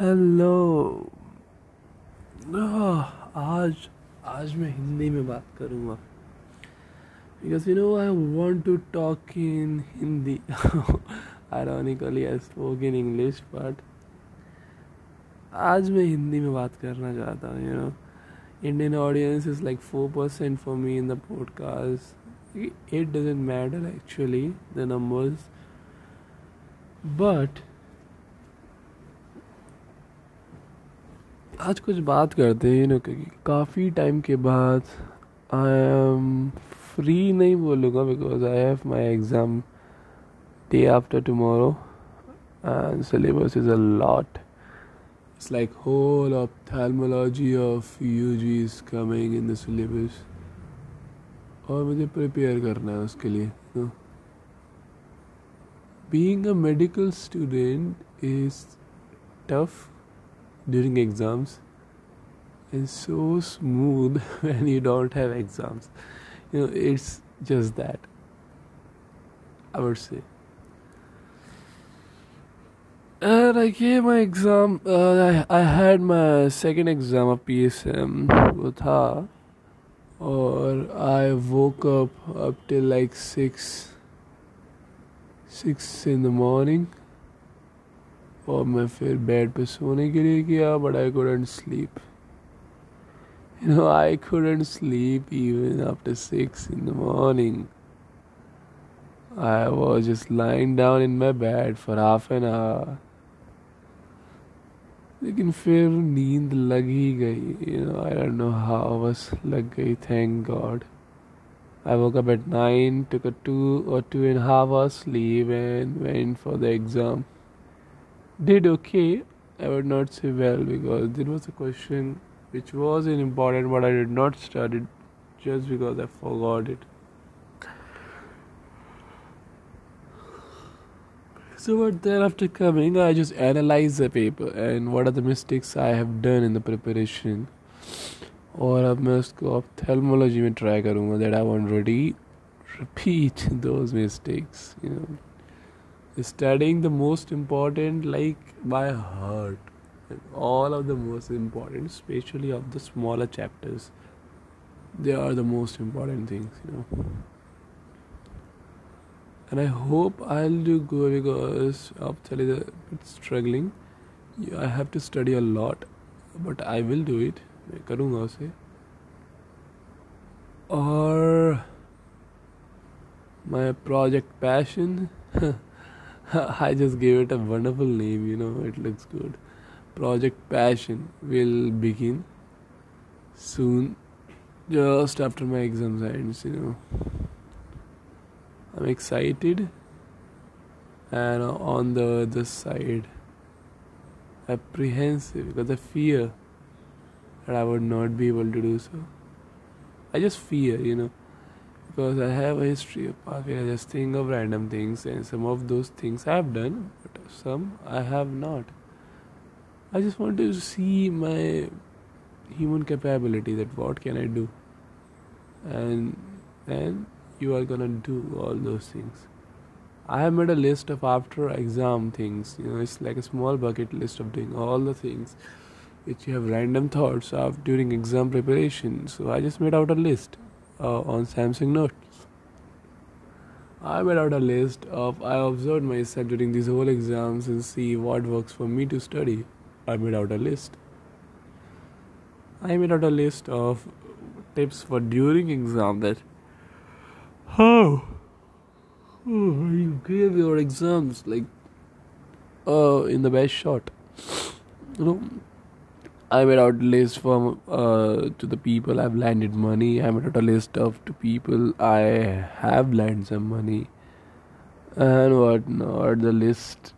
Hello. आज आज मैं हिंदी में बात करूँगा। Because you know I want to talk in Hindi ironically I spoke in English but आज मैं हिंदी में बात करना चाहता हूँ you know Indian audience is like four percent for me in the podcast it doesn't matter actually the numbers but आज कुछ बात करते हैं ना क्योंकि काफ़ी टाइम के बाद आई एम फ्री नहीं बोलूँगा because I have my exam day after tomorrow and syllabus is a lot it's like whole of ophthalmology of U G is coming in the syllabus और मुझे प्रिपेयर करना है उसके लिए being a medical student is tough during exams is so smooth when you don't have exams. You know, it's just that. I would say. And I gave my exam. Uh, I, I had my second exam of PSM with her, or I woke up up till like six, six in the morning और मैं फिर bed पे सोने के लिए गया but I couldn't sleep you know I couldn't sleep even after six in the morning I was just lying down in my bed for half an hour लेकिन फिर नींद लग ही गई you know I don't know how बस लग गई thank God I woke up at nine took a two और two and half hour sleep and went for the exam did okay. I would not say well because there was a question which was important, but I did not study just because I forgot it. So, but then after coming, I just analyze the paper and what are the mistakes I have done in the preparation. और अब मैं उसको ophthalmology में try करूँगा that I want ready repeat those mistakes you know studying the most important like by heart all of the most important especially of the smaller chapters they are the most important things you know and i hope i'll do good because after the struggling i have to study a lot but i will do it मैं करूँगा उसे और my project passion I just gave it a wonderful name, you know, it looks good. Project Passion will begin soon, just after my exams ends, you know. I'm excited, and on the other side, apprehensive because I fear that I would not be able to do so. I just fear, you know because I have a history of where I just think of random things, and some of those things I have done, but some I have not. I just want to see my human capability that what can I do, and then you are gonna do all those things. I have made a list of after exam things. You know, it's like a small bucket list of doing all the things which you have random thoughts of during exam preparation. So I just made out a list uh, on Samsung Notes. I made out a list of I observed myself during these whole exams and see what works for me to study. I made out a list. I made out a list of tips for during exam that how oh, you give your exams like uh, in the best shot. You know, I made out a list from uh, to the people I've landed money. I made out a list of to people I have landed some money and what whatnot. The list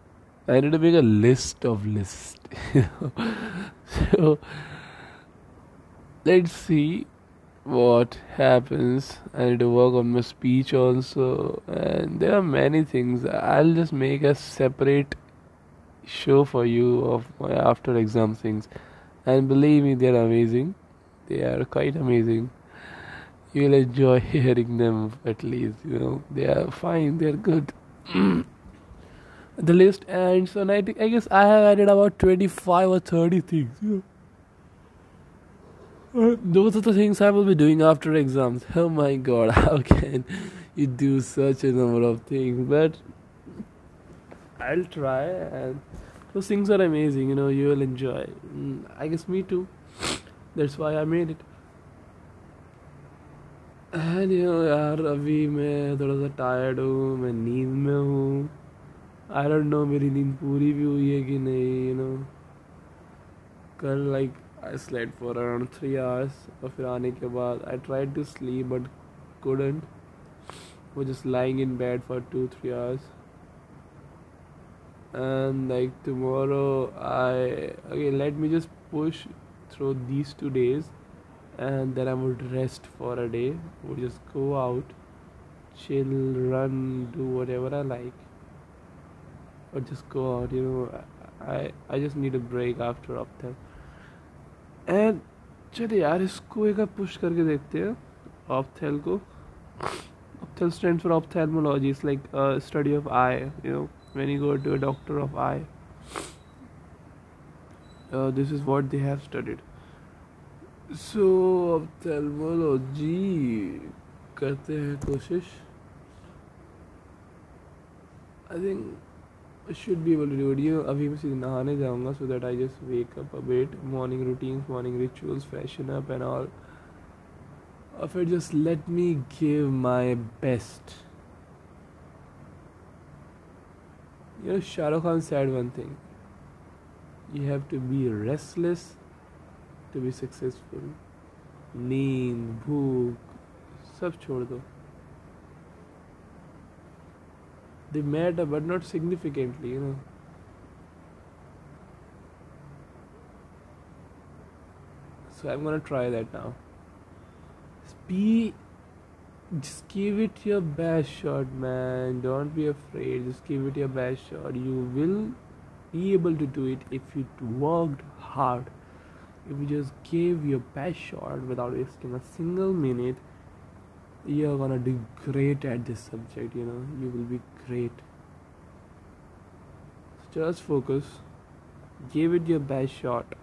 I need to make a list of list. so let's see what happens. I need to work on my speech also, and there are many things. I'll just make a separate show for you of my after exam things and believe me they're amazing they are quite amazing you'll enjoy hearing them at least you know they are fine they're good the list ends and I, I guess I have added about 25 or 30 things. You know. Uh, those are the things I will be doing after exams. Oh my god, how can you do such a number of things? But I'll try, and those things are amazing. You know, you will enjoy. Mm, I guess me too. That's why I made it. And you यार अभी मैं थोड़ा सा tired हूँ मैं नींद में हूँ आई डोंट नो मेरी नींद पूरी भी हुई है कि नहीं यू नो कल like I slept for around three hours और फिर आने के बाद I try to sleep but couldn't was just lying in bed for two three hours and like tomorrow i okay let me just push through these two days and then I would rest for a day. Would just go out, chill, run, do whatever I like, or just go out. You know, I I just need a break after ophthalm. And चलिए यार इसको एक push करके देखते हैं ophthal को ophthal stand for ophthalmology it's like study of eye you know when you go to a doctor of eye uh, this is what they have studied. So ophthalmology करते हैं कोशिश। I think should be able to do अभी मैं सीधे नहाने जाऊँगा so that I just wake up a bit morning routines morning rituals fashion up and all और फिर just let me give my best You know, Shah Rukh Khan said one thing. You have to be restless to be successful नींद भूख सब छोड़ दो they matter but not significantly you know so i'm gonna try that now be just give it your best shot man. Don't be afraid. Just give it your best shot. You will be able to do it if you worked hard. If you just gave your best shot without wasting a single minute you're gonna do great at this subject you know. You will be great. So just focus. Give it your best shot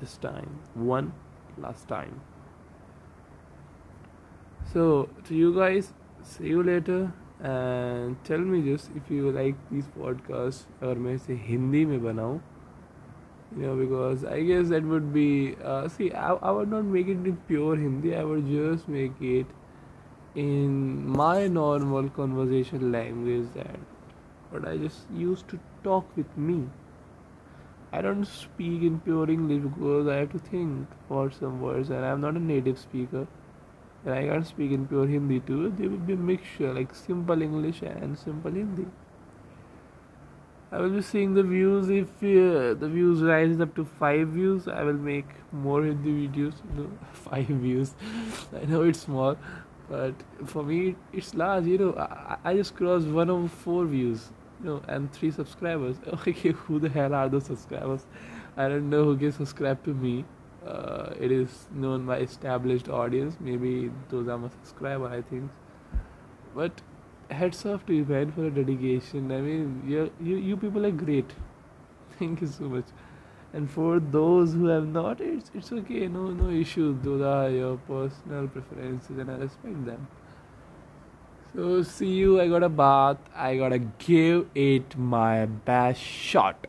this time. One last time so to you guys see you later and tell me just if you like these podcasts or मैं इसे हिंदी में बनाऊं you know because i guess that would be uh, see I, I would not make it in pure hindi i would just make it in my normal conversation language that but i just used to talk with me i don't speak in pure english because i have to think for some words and i'm not a native speaker and i can't speak in pure hindi too there will be a mixture like simple english and simple hindi I will be seeing the views. If uh, the views rises up to five views, I will make more Hindi videos. Five views. I know it's small, but for me it's large. You know, I, I just crossed one of four views. You know, and three subscribers. Okay, who the hell are those subscribers? I don't know who can subscribe to me. Uh, it is known by established audience. Maybe those are my subscriber. I think, but heads off to you, man, for the dedication. I mean, you you you people are great. Thank you so much. And for those who have not, it's it's okay. No no issues. Those are your personal preferences, and I respect them. So see you. I got a bath. I gotta give it my best shot.